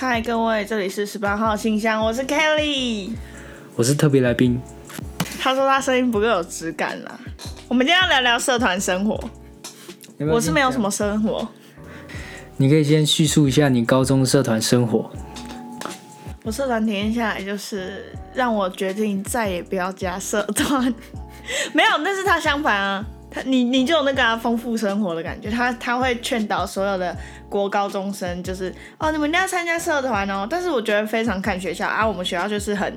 嗨，各位，这里是十八号信箱，我是 Kelly。我是特别来宾。他说他声音不够有质感啦。我们今天要聊聊社团生活。要要我是没有什么生活，你可以先叙述一下你高中社团生活。我社团体验下来就是让我决定再也不要加社团。没有，那是他相反啊，他你你就有那个啊丰、富生活的感觉。他他会劝导所有的国高中生，就是哦，你们一定要参加社团哦。但是我觉得非常看学校啊，我们学校就是很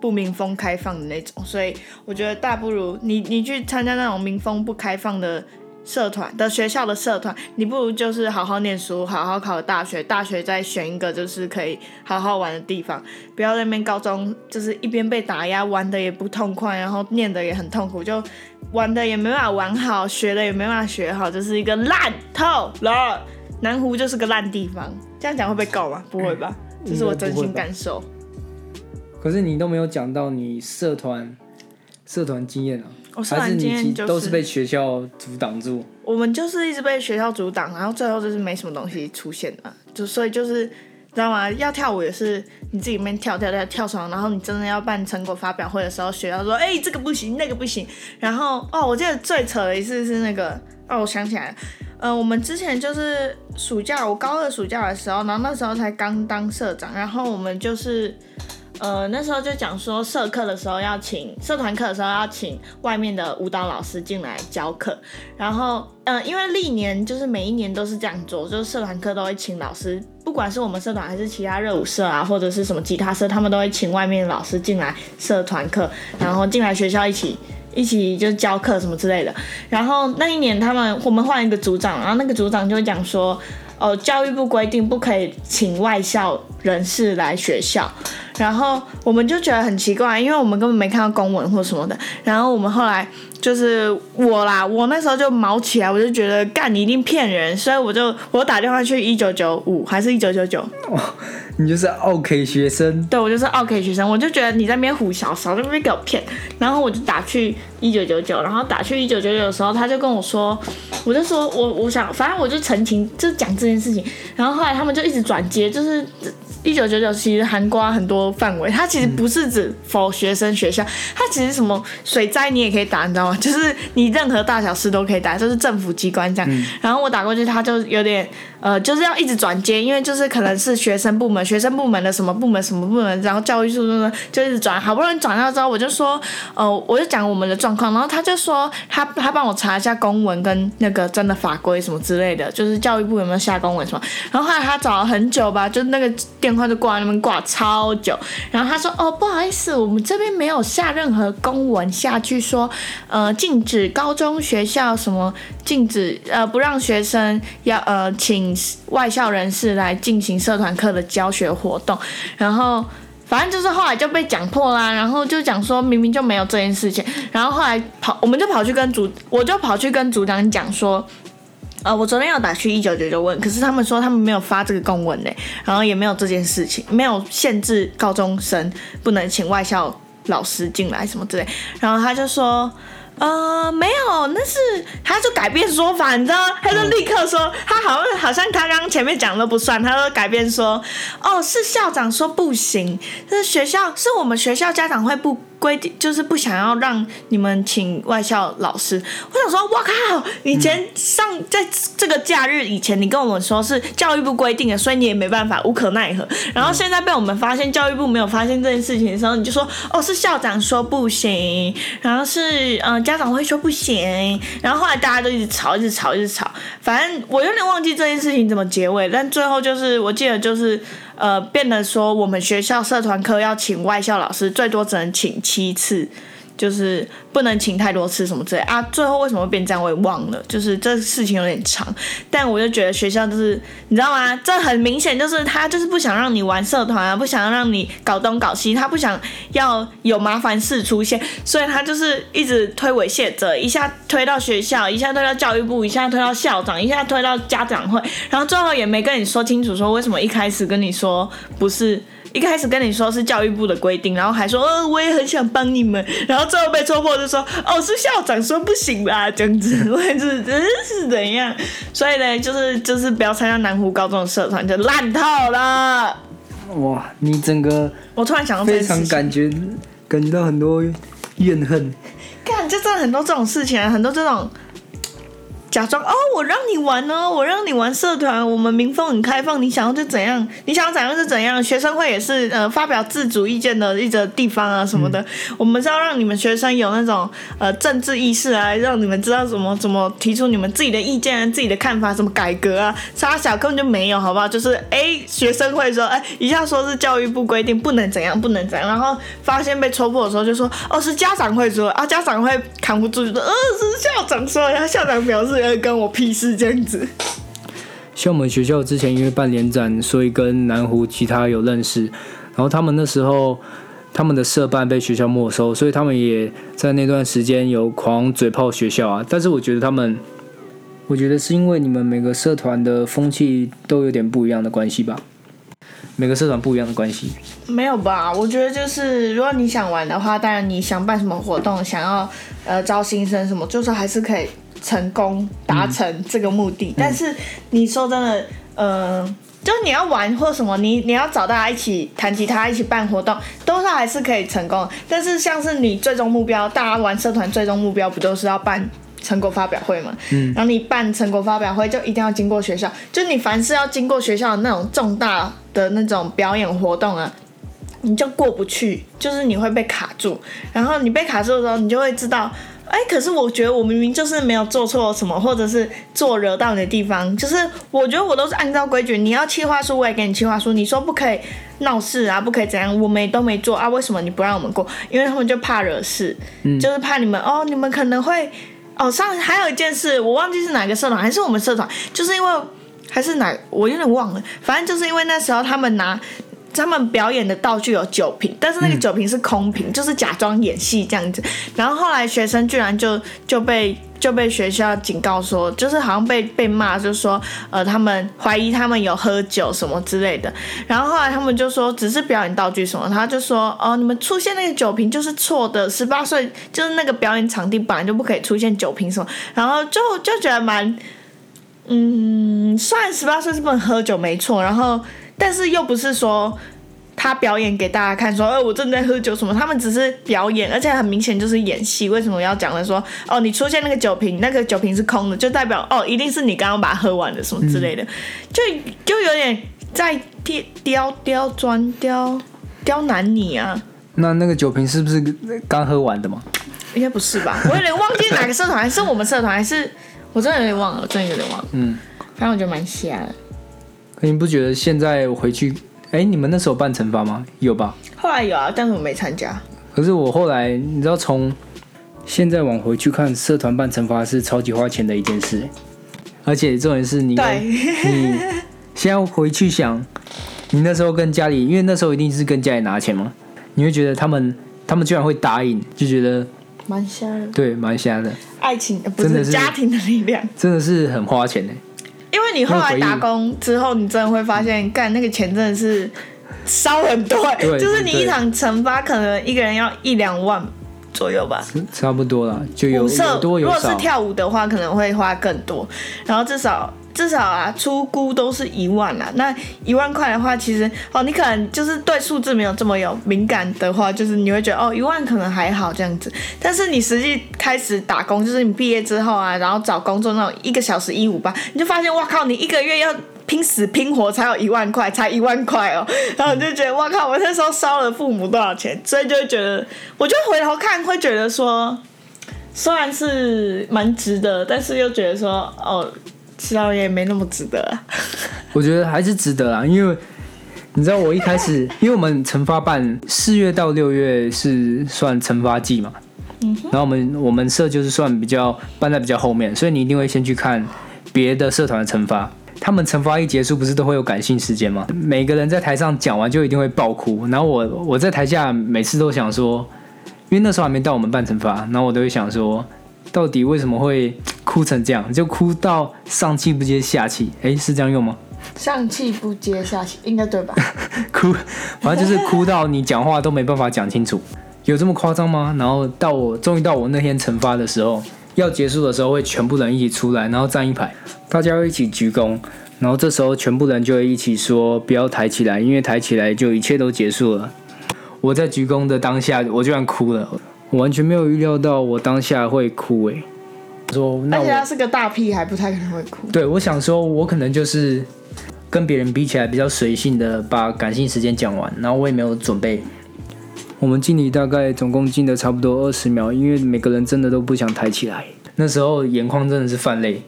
不民风开放的那种，所以我觉得大不如你你去参加那种民风不开放的社团的学校的社团，你不如就是好好念书，好好考大学，大学再选一个就是可以好好玩的地方，不要在那边高中就是一边被打压，玩的也不痛快，然后念的也很痛苦，就玩的也没办法玩好，学的也没办法学好，就是一个烂透了。南湖就是个烂地方，这样讲会被告吗？不会吧，这是我真心感受。可是你都没有讲到你社团社团经验啊，我社还是你其团经验就都是被学校阻挡住？我们就是一直被学校阻挡，然后最后就是没什么东西出现了，就所以就是知道吗？要跳舞也是你自己面跳跳跳跳床，然后你真的要办成果发表会的时候，学校说哎、这个不行那个不行，然后哦我记得最扯的一次是那个哦我想起来了。呃，我们之前就是暑假，我高二暑假的时候，然后那时候才刚当社长，然后我们就是呃，那时候就讲说社课的时候要请社团课的时候要请外面的舞蹈老师进来教课，然后嗯、呃，因为历年就是每一年都是这样做，就是社团课都会请老师，不管是我们社团还是其他热舞社啊，或者是什么吉他社，他们都会请外面的老师进来社团课，然后进来学校一起。一起就教课什么之类的，然后那一年他们我们换一个组长，然后那个组长就讲说，哦，教育部规定不可以请外校人士来学校，然后我们就觉得很奇怪，因为我们根本没看到公文或什么的。然后我们后来就是我啦，我那时候就毛起来，我就觉得干你一定骗人，所以我就我打电话去一九九五还是一九九九，你就是 OK 学生，对我就是 OK 学生，我就觉得你在那边胡小勺在那边给我骗，然后我就打去一九九九，然后打去一九九九的时候，他就跟我说，我就说我我想，反正我就澄清，就讲这件事情，然后后来他们就一直转接，就是。一九九九其实涵盖很多范围，它其实不是指否学生学校，它其实什么水灾你也可以打，你知道吗？就是你任何大小事都可以打，就是政府机关这样。然后我打过去，他就有点呃，就是要一直转接，因为就是可能是学生部门、学生部门的什么部门、什么部门，然后教育处呢就一直转，好不容易转到之后，我就说呃，我就讲我们的状况，然后他就说他他帮我查一下公文跟那个真的法规什么之类的，就是教育部有没有下公文什么。然后后来他找了很久吧，就那个电话就挂在那边挂超久，然后他说哦不好意思，我们这边没有下任何公文下去说呃禁止高中学校什么禁止呃不让学生要呃请外校人士来进行社团课的教学活动，然后。反正就是后来就被讲破啦，然后就讲说明明就没有这件事情，然后后来跑，我们就跑去跟组，我就跑去跟组长讲说，呃，我昨天有打去一九九九问，可是他们说他们没有发这个公文呢，然后也没有这件事情，没有限制高中生不能请外校老师进来什么之类，然后他就说。呃，没有，那是他就改变说法，你知道，他就立刻说，他好像好像他刚刚前面讲的不算，他说改变说，哦，是校长说不行，是学校是我们学校家长会不规定，就是不想要让你们请外校老师。我想说，我靠，以前上在这个假日以前，你跟我们说是教育部规定的，所以你也没办法，无可奈何。然后现在被我们发现教育部没有发现这件事情的时候，你就说，哦，是校长说不行，然后是嗯、呃家长会说不行，然后后来大家都一直吵，一直吵，一直吵。反正我有点忘记这件事情怎么结尾，但最后就是我记得就是呃，变得说我们学校社团课要请外校老师，最多只能请七次。就是不能请太多次什么之类啊。最后为什么会变这样，我也忘了。就是这事情有点长，但我就觉得学校就是你知道吗？这很明显就是他就是不想让你玩社团啊，不想让你搞东搞西，他不想要有麻烦事出现，所以他就是一直推诿卸责，一下推到学校，一下推到教育部，一下推到校长，一下推到家长会，然后最后也没跟你说清楚，说为什么一开始跟你说不是。一开始跟你说是教育部的规定，然后还说，呃，我也很想帮你们，然后最后被戳破就说，哦，是校长说不行啦，这样子，我也是真是怎样？所以呢，就是就是不要参加南湖高中的社团，就烂透了。哇，你整个我突然想到非常，感觉感觉到很多怨恨。看就真的很多这种事情，很多这种。假装哦，我让你玩哦，我让你玩社团，我们民风很开放，你想要就怎样，你想要怎样就怎样。学生会也是呃发表自主意见的一个地方啊什么的，我们是要让你们学生有那种呃政治意识啊，让你们知道怎么怎么提出你们自己的意见、啊、自己的看法，怎么改革啊。沙小根本就没有，好不好？就是哎，学生会说哎，一下说是教育部规定不能怎样不能怎样，然后发现被戳破的时候就说哦是家长会说啊，家长会扛不住就说呃是校长说，然后校长表示呃跟我屁事这样子。像我们学校之前因为办联展，所以跟南湖其他有认识，然后他们那时候他们的社办被学校没收，所以他们也在那段时间有狂嘴炮学校啊。但是我觉得他们，我觉得是因为你们每个社团的风气都有点不一样的关系吧，每个社团不一样的关系。没有吧？我觉得就是，如果你想玩的话，当然你想办什么活动，想要呃招新生什么，就是还是可以成功达成这个目的。但是你说真的，呃，就是你要玩或什么，你你要找大家一起弹吉他，一起办活动，多少还是可以成功。但是像是你最终目标，大家玩社团最终目标不就是要办？成果发表会嘛，嗯，然后你办成果发表会就一定要经过学校，就你凡是要经过学校的那种重大的那种表演活动啊，你就过不去，就是你会被卡住。然后你被卡住的时候，你就会知道，哎，可是我觉得我明明就是没有做错什么，或者是做惹到你的地方，就是我觉得我都是按照规矩，你要企划书我也给你企划书，你说不可以闹事啊，不可以怎样，我们也都没做啊，为什么你不让我们过？因为他们就怕惹事，就是怕你们哦，你们可能会哦上还有一件事，我忘记是哪个社团，还是我们社团，就是因为还是哪我有点忘了，反正就是因为那时候他们拿。他们表演的道具有酒瓶，但是那个酒瓶是空瓶，就是假装演戏这样子。然后后来学生居然就就被就被学校警告说，就是好像被被骂，就说呃他们怀疑他们有喝酒什么之类的。然后后来他们就说只是表演道具什么，他就说哦你们出现那个酒瓶就是错的，十八岁就是那个表演场地本来就不可以出现酒瓶什么。然后就就觉得蛮嗯，虽然十八岁是不能喝酒没错，然后。但是又不是说他表演给大家看，说，哎、我正在喝酒什么？他们只是表演，而且很明显就是演戏。为什么要讲的说，哦，你出现那个酒瓶，那个酒瓶是空的，就代表哦，一定是你刚刚把它喝完的，什么之类的，就就有点在刁刁刁钻刁刁难你啊。那那个酒瓶是不是刚喝完的吗？应该不是吧？我有点忘记哪个社团，还是我们社团，还是我真的有点忘了，我真的有点忘了。嗯，反正我觉得蛮瞎的。可你不觉得现在我回去，哎，你们那时候办惩罚吗？有吧？后来有啊，但是我没参加。可是我后来，你知道，从现在往回去看，社团办惩罚是超级花钱的一件事，而且重点是你，你 现在回去想，你那时候跟家里，因为那时候一定是跟家里拿钱嘛，你会觉得他们他们居然会答应，就觉得蛮瞎的。对蛮瞎的，爱情真的是是家庭的力量，真的是很花钱的。你后来打工之后，你真的会发现，干那个钱真的是烧很多、就是你一场惩罚可能一个人要一两万左右吧。差不多啦，就有多有如果是。跳舞的话，可能会花更多，然后至少至少啊，出估都是一万啦。那一万块的话，其实哦，你可能就是对数字没有这么有敏感的话，就是你会觉得哦，一万可能还好这样子。但是你实际开始打工，就是你毕业之后啊，然后找工作那种一个小时一五八，你就发现哇靠，你一个月要。拼死拼活才有一万块，才一万块哦，然后你就觉得哇靠，我那时候烧了父母多少钱，所以就会觉得，我就回头看会觉得说，虽然是蛮值得，但是又觉得说，哦，其实也没那么值得啊。我觉得还是值得啊，因为你知道我一开始，因为我们惩罚办四月到六月是算惩罚季嘛，嗯然后我们我们社就是算比较办在比较后面，所以你一定会先去看别的社团的惩罚。他们惩罚一结束，不是都会有感性时间吗？每个人在台上讲完就一定会爆哭，然后我我在台下每次都想说，因为那时候还没到我们办惩罚，然后我都会想说，到底为什么会哭成这样？就哭到上气不接下气，诶，是这样用吗？上气不接下气，应该对吧？哭，反正就是哭到你讲话都没办法讲清楚，有这么夸张吗？然后到我终于到我那天惩罚的时候，要结束的时候会全部人一起出来，然后站一排，大家会一起鞠躬，然后这时候全部人就会一起说不要抬起来，因为抬起来就一切都结束了。我在鞠躬的当下，我居然哭了，我完全没有预料到我当下会哭诶。说那我而且他是个大屁孩，不太可能会哭。对我想说，我可能就是跟别人比起来比较随性的把感性时间讲完，然后我也没有准备。我们敬礼大概总共敬了差不多二十秒，因为每个人真的都不想抬起来。那时候眼眶真的是泛泪，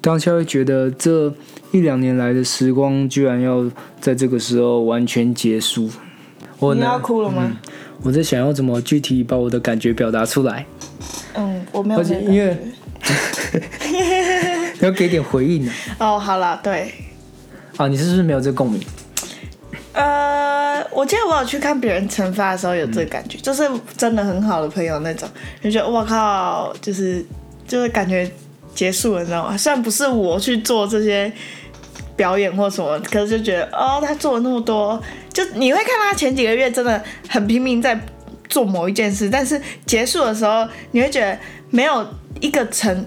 当下会觉得这一两年来的时光居然要在这个时候完全结束。我你呢要哭了吗？我在想要怎么具体把我的感觉表达出来，嗯，我没有而且因为 要给点回应啊。哦，好了，对，啊，你是不是没有这个共鸣？呃，我记得我有去看别人惩罚的时候有这个感觉，就是真的很好的朋友那种，就觉得我靠，就是就是感觉结束了，你知道吗？虽然不是我去做这些表演或什么，可是就觉得哦，他做了那么多，就你会看他前几个月真的很拼命在做某一件事，但是结束的时候，你会觉得没有一个成。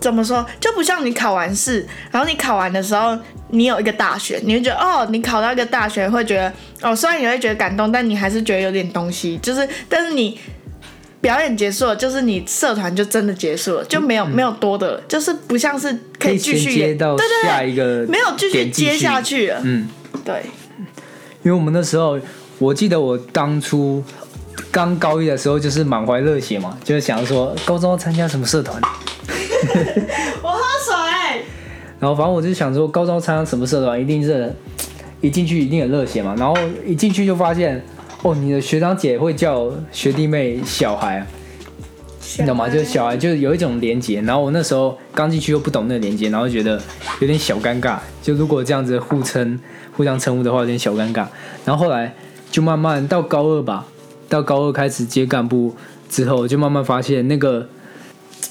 怎么说？就不像你考完试，然后你考完的时候，你有一个大学，你会觉得哦，你考到一个大学，会觉得哦，虽然你会觉得感动，但你还是觉得有点东西。就是，但是你表演结束了，就是你社团就真的结束了，就没有、没有多的了，就是不像是可以继衔续演，接到下一个对，没有继续接下去了。嗯，对，因为我们那时候，我记得我当初刚高一的时候，就是满怀热血嘛，就是想说高中要参加什么社团，我喝水。然后反正我就想说高中要参加什么社团，一定是一进去一定很热血嘛，然后一进去就发现，哦，你的学长姐会叫学弟妹小孩啊，你懂吗？就是小孩就是有一种连结，然后我那时候刚进去又不懂那个连接，然后觉得有点小尴尬。就如果这样子互称、互相称呼的话，有点小尴尬。然后后来就慢慢到高二吧，到高二开始接干部之后，就慢慢发现那个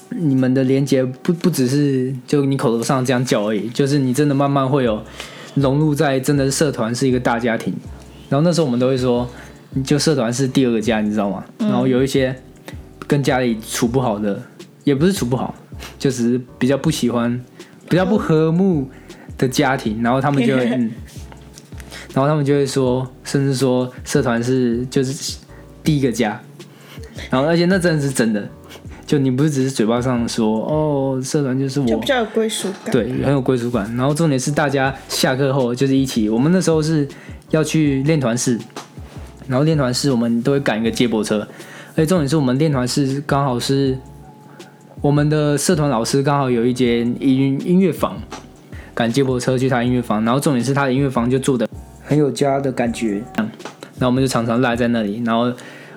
你们的连接不不只是就你口头上这样叫而已，就是你真的慢慢会有融入在真的是社团是一个大家庭。然后那时候我们都会说，就社团是第二个家，你知道吗？然后有一些跟家里处不好的，也不是处不好，就只是比较不喜欢、比较不和睦的家庭，然后他们就会 嗯，然后他们就会说，甚至说社团是就是第一个家，然后而且那真的是真的，就你不是只是嘴巴上说哦，社团就是我就比，较有归属感。对，很有归属感。然后重点是大家下课后就是一起，我们那时候是要去练团室，然后练团室我们都会赶一个接驳车，而且重点是我们练团室刚好是我们的社团老师刚好有一间音音乐房，赶接驳车去他音乐房，然后重点是他的音乐房就做的很有家的感觉，然后我们就常常赖在那里，然后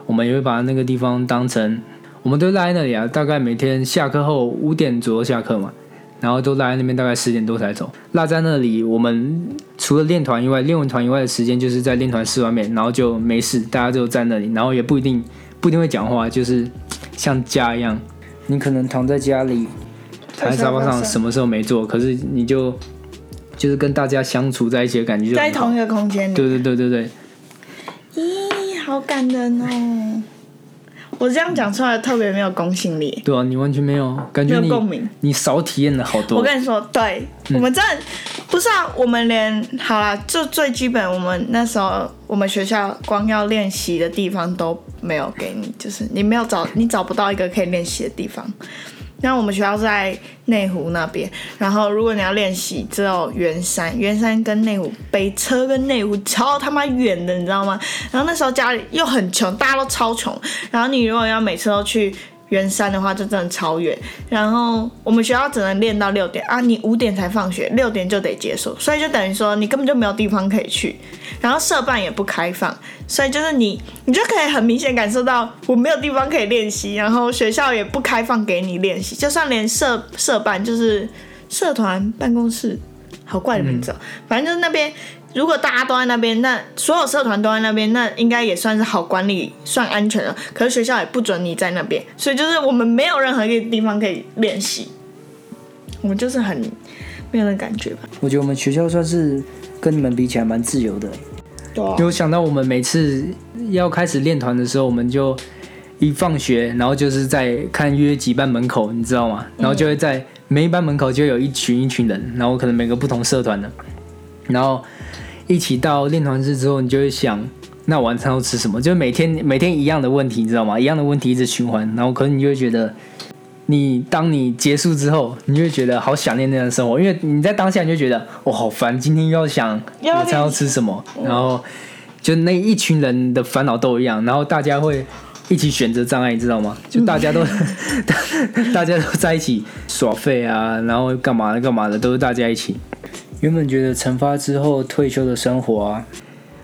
我们也会把那个地方当成，我们都赖在那里啊，大概每天下课后五点左右下课嘛，然后都赖在那边，大概十点多才走。赖在那里，我们除了练团以外，练完团以外的时间就是在练团室外面，然后就没事，大家就在那里，然后也不一定不一定会讲话，就是像家一样。你可能躺在家里，躺在沙发上，什么事都没做，可是你就就是跟大家相处在一起的感觉在同一个空间里。对对对对对，咦，好感人哦！我这样讲出来特别没有公信力，对啊，你完全没有感觉你没有共鸣。你少体验了好多。我跟你说，对、我们真的不是啊，我们连好啦，就最基本，我们那时候我们学校光要练习的地方都没有给你，就是你没有找你找不到一个可以练习的地方。那我们学校在内湖那边，然后如果你要练习，只有圆山，圆山跟内湖北车跟内湖超他妈远的，你知道吗？然后那时候家里又很穷，大家都超穷，然后你如果要每次都去圆山的话，就真的超远。然后我们学校只能练到六点啊，你五点才放学，六点就得结束，所以就等于说你根本就没有地方可以去。然后社办也不开放，所以就是你，你就可以很明显感受到我没有地方可以练习，然后学校也不开放给你练习，就算连社社办就是社团办公室，好怪的名字、哦，反正就是那边。如果大家都在那边，那所有社团都在那边，那应该也算是好管理，算安全了。可是学校也不准你在那边，所以就是我们没有任何一个地方可以练习，我们就是很没有那感觉吧。我觉得我们学校算是跟你们比起来蛮自由的。对啊有想到我们每次要开始练团的时候，我们就一放学，然后就是在看约几班门口，你知道吗？然后就会在每一班门口就有一群一群人，然后可能每个不同社团的，然后一起到练团室之后，你就会想，那晚餐要吃什么？就每天每天一样的问题，你知道吗？一样的问题一直循环，然后可能你就会觉得，你当你结束之后，你就会觉得好想念那样的生活，因为你在当下你就觉得，哦，好烦，今天又要想要晚餐要吃什么，然后就那一群人的烦恼都一样，然后大家会。一起选择障碍，你知道吗？就大家都，大家都在一起耍废啊，然后干嘛的干嘛的，都是大家一起。原本觉得惩罚之后退休的生活啊，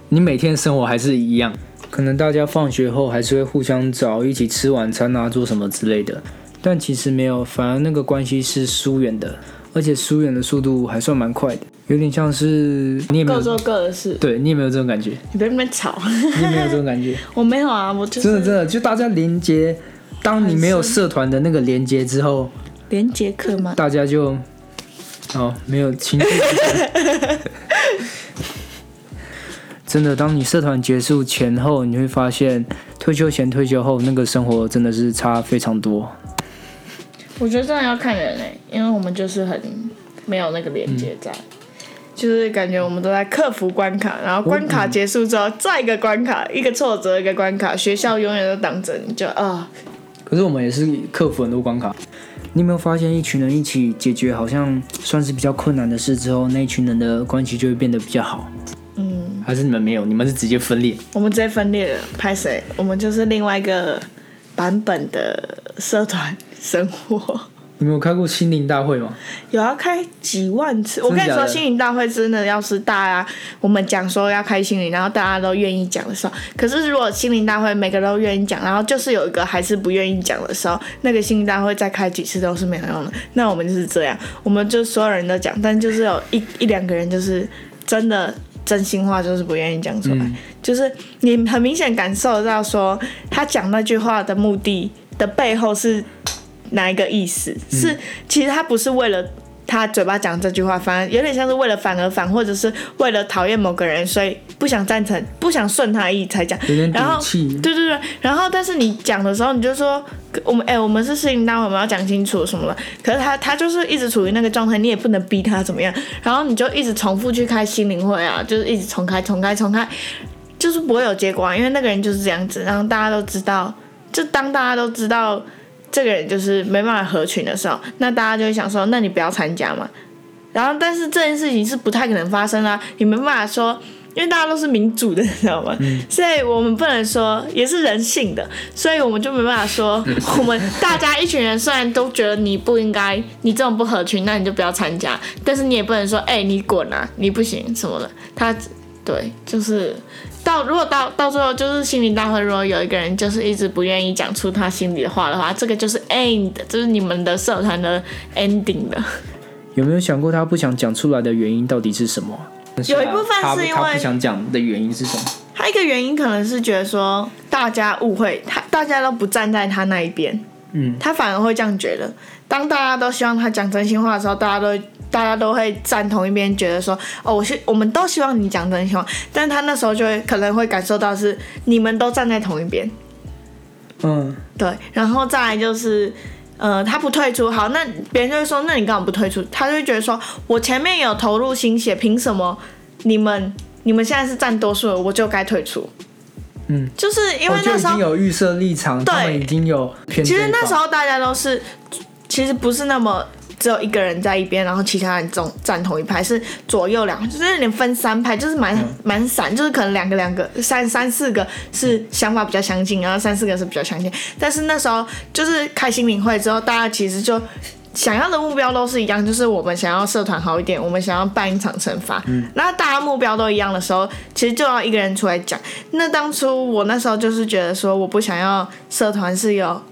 你每天生活还是一样，可能大家放学后还是会互相找一起吃晚餐啊，做什么之类的。但其实没有，反而那个关系是疏远的，而且疏远的速度还算蛮快的。有点像是你也没有各做各的事，对你有没有这种感觉？你别那边吵。你有没有这种感觉？我没有啊，我就是真的真的，就大家连接，当你没有社团的那个连接之后，连接课吗？大家就哦没有情绪。真的，当你社团结束前后，你会发现退休前、退休后那个生活真的是差非常多。我觉得真的要看人诶，因为我们就是很没有那个连接在。就是感觉我们都在克服关卡，然后关卡结束之后，再一个关卡，一个挫折，一个关卡，学校永远都挡着你，就啊。可是我们也是克服很多关卡。你有没有发现，一群人一起解决好像算是比较困难的事之后，那一群人的关系就会变得比较好？嗯。还是你们没有？你们是直接分裂？我们直接分裂了。拍谁？我们就是另外一个版本的社团生活。你们有开过心灵大会吗？有要开几万次。我跟你说，心灵大会真的要是大家我们讲说要开心灵，然后大家都愿意讲的时候，可是如果心灵大会每个都愿意讲，然后就是有一个还是不愿意讲的时候，那个心灵大会再开几次都是没有用的。那我们就是这样，我们就所有人都讲，但就是有一一两个人就是真的真心话就是不愿意讲出来，就是你很明显感受到说他讲那句话的目的的背后是。哪一个意思是？其实他不是为了他嘴巴讲这句话，反而有点像是为了反而反，或者是为了讨厌某个人，所以不想赞成，不想顺他意才讲。然后，对对对，然后但是你讲的时候，你就说我们哎，我们是事情单位，我们要讲清楚什么了。可是他他就是一直处于那个状态，你也不能逼他怎么样。然后你就一直重复去开心灵会啊，就是一直重开、重开、重开，就是不会有结果啊，因为那个人就是这样子。然后大家都知道，就当大家都知道。这个人就是没办法合群的时候，那大家就会想说，那你不要参加嘛。然后，但是这件事情是不太可能发生啦，你没办法说，因为大家都是民主的，你知道吗？所以我们不能说，也是人性的，所以我们就没办法说，我们大家一群人虽然都觉得你不应该，你这种不合群，那你就不要参加。但是你也不能说，哎，你滚啊，你不行什么的。他，对，就是。到如果到到最后就是心灵大会，如果有一个人就是一直不愿意讲出他心里的话的话，这个就是 end，就是你们的社团的 ending 了。有没有想过他不想讲出来的原因到底是什么？有一部分是因为他不想讲的原因是什么？他一个原因可能是觉得说大家误会他，大家都不站在他那一边，嗯，他反而会这样觉得。当大家都希望他讲真心话的时候，大家都。大家都会站同一边，觉得说，哦，我是我们都希望你讲真心话，但他那时候就会可能会感受到是你们都站在同一边，嗯，对，然后再来就是，呃，他不退出，好，那别人就会说，那你干嘛不退出？他就会觉得说，我前面有投入心血，凭什么你们你们现在是占多数了，我就该退出？嗯，就是因为那时候已经有预设立场，对，已经有偏。其实那时候大家都是，其实不是那么。只有一个人在一边，然后其他人总站同一派，是左右两，就是连分三派，就是蛮蛮散，就是可能两个两个三三四个是想法比较相近，然后三四个是比较相近。但是那时候就是开心灵会之后，大家其实就想要的目标都是一样，就是我们想要社团好一点，我们想要办一场惩罚。嗯，那大家目标都一样的时候，其实就要一个人出来讲。那当初我那时候就是觉得说，我不想要社团是有。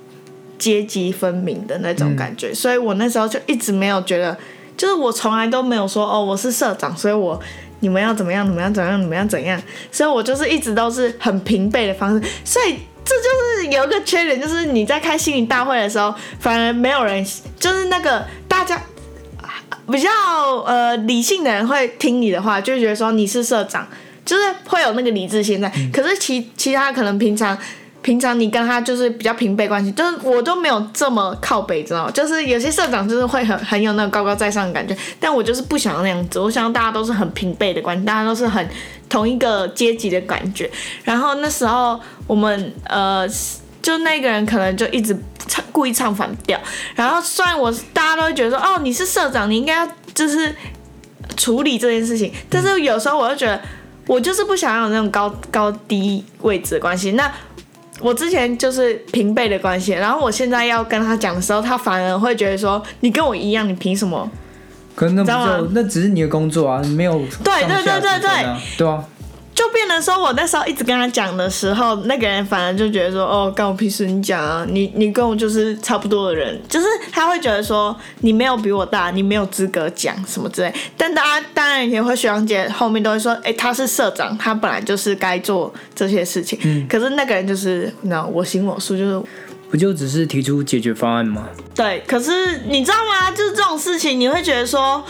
阶级分明的那种感觉，所以我那时候就一直没有觉得，就是我从来都没有说哦，我是社长，所以我你们要怎么样，怎么样，怎么样，怎么样，怎样，所以我就是一直都是很平辈的方式，所以这就是有一个缺点，就是你在开心理大会的时候，反而没有人，就是那个大家比较呃理性的人会听你的话，就觉得说你是社长，就是会有那个理智心在，可是其其他可能平常。平常你跟他就是比较平辈关系，就是我都没有这么靠北，知道吗？就是有些社长就是会很很有那种高高在上的感觉，但我就是不想要那样子，我想要大家都是很平辈的关系，大家都是很同一个阶级的感觉。然后那时候我们呃，就那个人可能就一直唱故意唱反调，然后虽然我大家都会觉得说，哦，你是社长，你应该要就是处理这件事情，但是有时候我就觉得。我就是不想要有那种高高低位置的关系。那我之前就是平辈的关系，然后我现在要跟他讲的时候，他反而会觉得说：“你跟我一样，你凭什么？”可能那不就那只是你的工作啊，没有对对对对对对啊。就变得说，我那时候一直跟他讲的时候，那个人反而就觉得说，哦，干我屁事，你讲啊，你你跟我就是差不多的人，就是他会觉得说，你没有比我大，你没有资格讲什么之类。但大家当然也会学长姐后面都会说，哎，他是社长，他本来就是该做这些事情。嗯。可是那个人就是，你知道，我行我素，就是不就只是提出解决方案吗？对。可是你知道吗？就是这种事情，你会觉得说。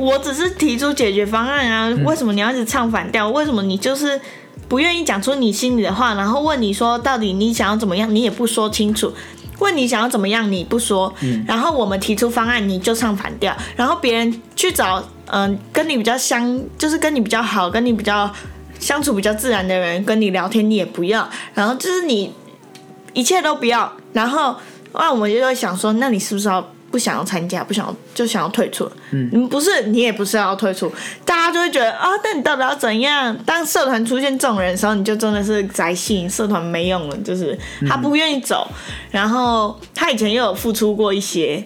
我只是提出解决方案啊，为什么你要一直唱反调？为什么你就是不愿意讲出你心里的话？然后问你说到底你想要怎么样，你也不说清楚。问你想要怎么样，你不说。然后我们提出方案，你就唱反调。然后别人去找嗯跟你比较相，就是跟你比较好，跟你比较相处比较自然的人跟你聊天，你也不要。然后就是你一切都不要。然后那我们就会想说，那你是不是要？不想要参加，不想要就想要退出。嗯，不是你也不是要退出，大家就会觉得啊，那你到底要怎样？当社团出现这种人的时候，你就真的是宅性，社团没用了。就是他不愿意走，然后他以前又有付出过一些，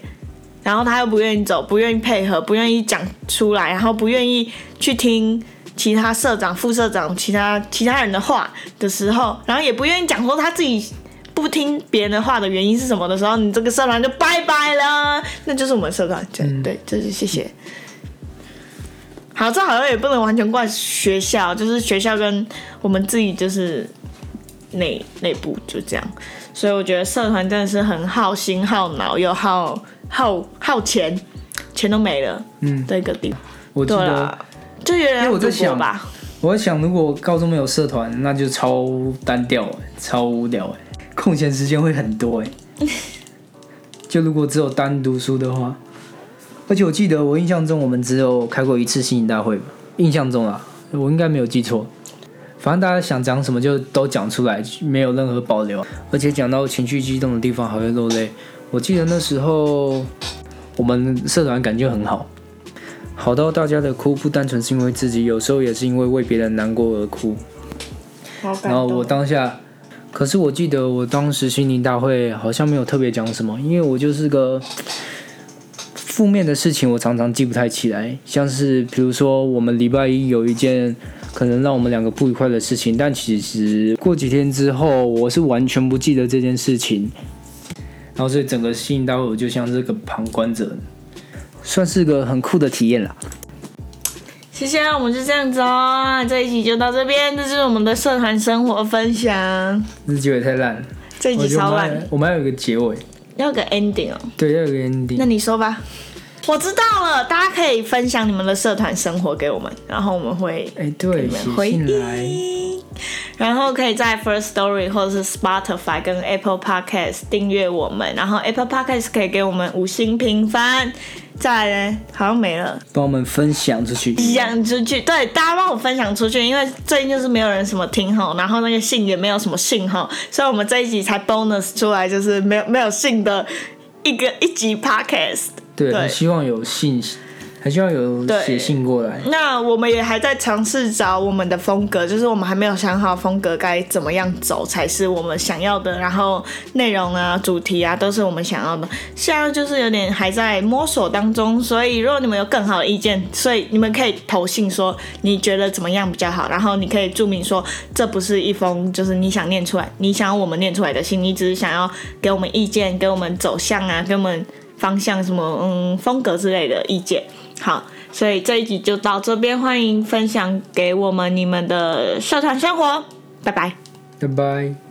然后他又不愿意走，不愿意配合，不愿意讲出来，然后不愿意去听其他社长、副社长、其他其他人的话的时候，然后也不愿意讲说他自己。不听别人的话的原因是什么的时候，你这个社团就拜拜了。那就是我们社团，对对，这是谢谢。好，这好像也不能完全怪学校，就是学校跟我们自己就是内内部就这样。所以我觉得社团真的是很耗心耗脑又耗耗耗钱，钱都没了。嗯，的一个地方。我记得，就有人我在想吧，我在想，如果高中没有社团，那就超单调，超无聊哎。空闲时间会很多哎，就如果只有单读书的话，而且我记得我印象中我们只有开过一次新闻大会吧，印象中啊，我应该没有记错。反正大家想讲什么就都讲出来，没有任何保留，而且讲到情绪激动的地方还会落泪。我记得那时候我们社团感觉很好，好到大家的哭不单纯是因为自己，有时候也是因为为别人难过而哭。然后我当下。可是我记得我当时心灵大会好像没有特别讲什么，因为我就是个负面的事情，我常常记不太起来。像是比如说我们礼拜一有一件可能让我们两个不愉快的事情，但其实过几天之后，我是完全不记得这件事情。然后所以整个心灵大会我就像是个旁观者，算是个很酷的体验啦。谢谢，我们就这样子哦，这一集就到这边，这是我们的社团生活分享。这结尾太烂了，这一集超烂。我们要有一个结尾，要个 ending 哦。对，要有个 ending。那你说吧。我知道了，大家可以分享你们的社团生活给我们，然后我们会哎对回应。然后可以在 First Story 或者是 Spotify 跟 Apple Podcast 订阅我们，然后 Apple Podcast 可以给我们五星评分。再来呢，好像没了。帮我们分享出去，分享出去，对，大家帮我分享出去，因为最近就是没有人什么听吼，然后那个信也没有什么信号，所以我们这一集才 bonus 出来，就是没有没有信的一个一集 podcast。对，希望有信。还希望有写信过来。那我们也还在尝试找我们的风格，就是我们还没有想好风格该怎么样走才是我们想要的。然后内容啊、主题啊，都是我们想要的。现在就是有点还在摸索当中，所以如果你们有更好的意见，所以你们可以投信说你觉得怎么样比较好。然后你可以注明说这不是一封就是你想念出来、你想要我们念出来的信，你只是想要给我们意见、给我们走向啊、给我们方向什么嗯风格之类的意见。好，所以这一集就到这边，欢迎分享给我们你们的社团生活，拜拜，拜拜。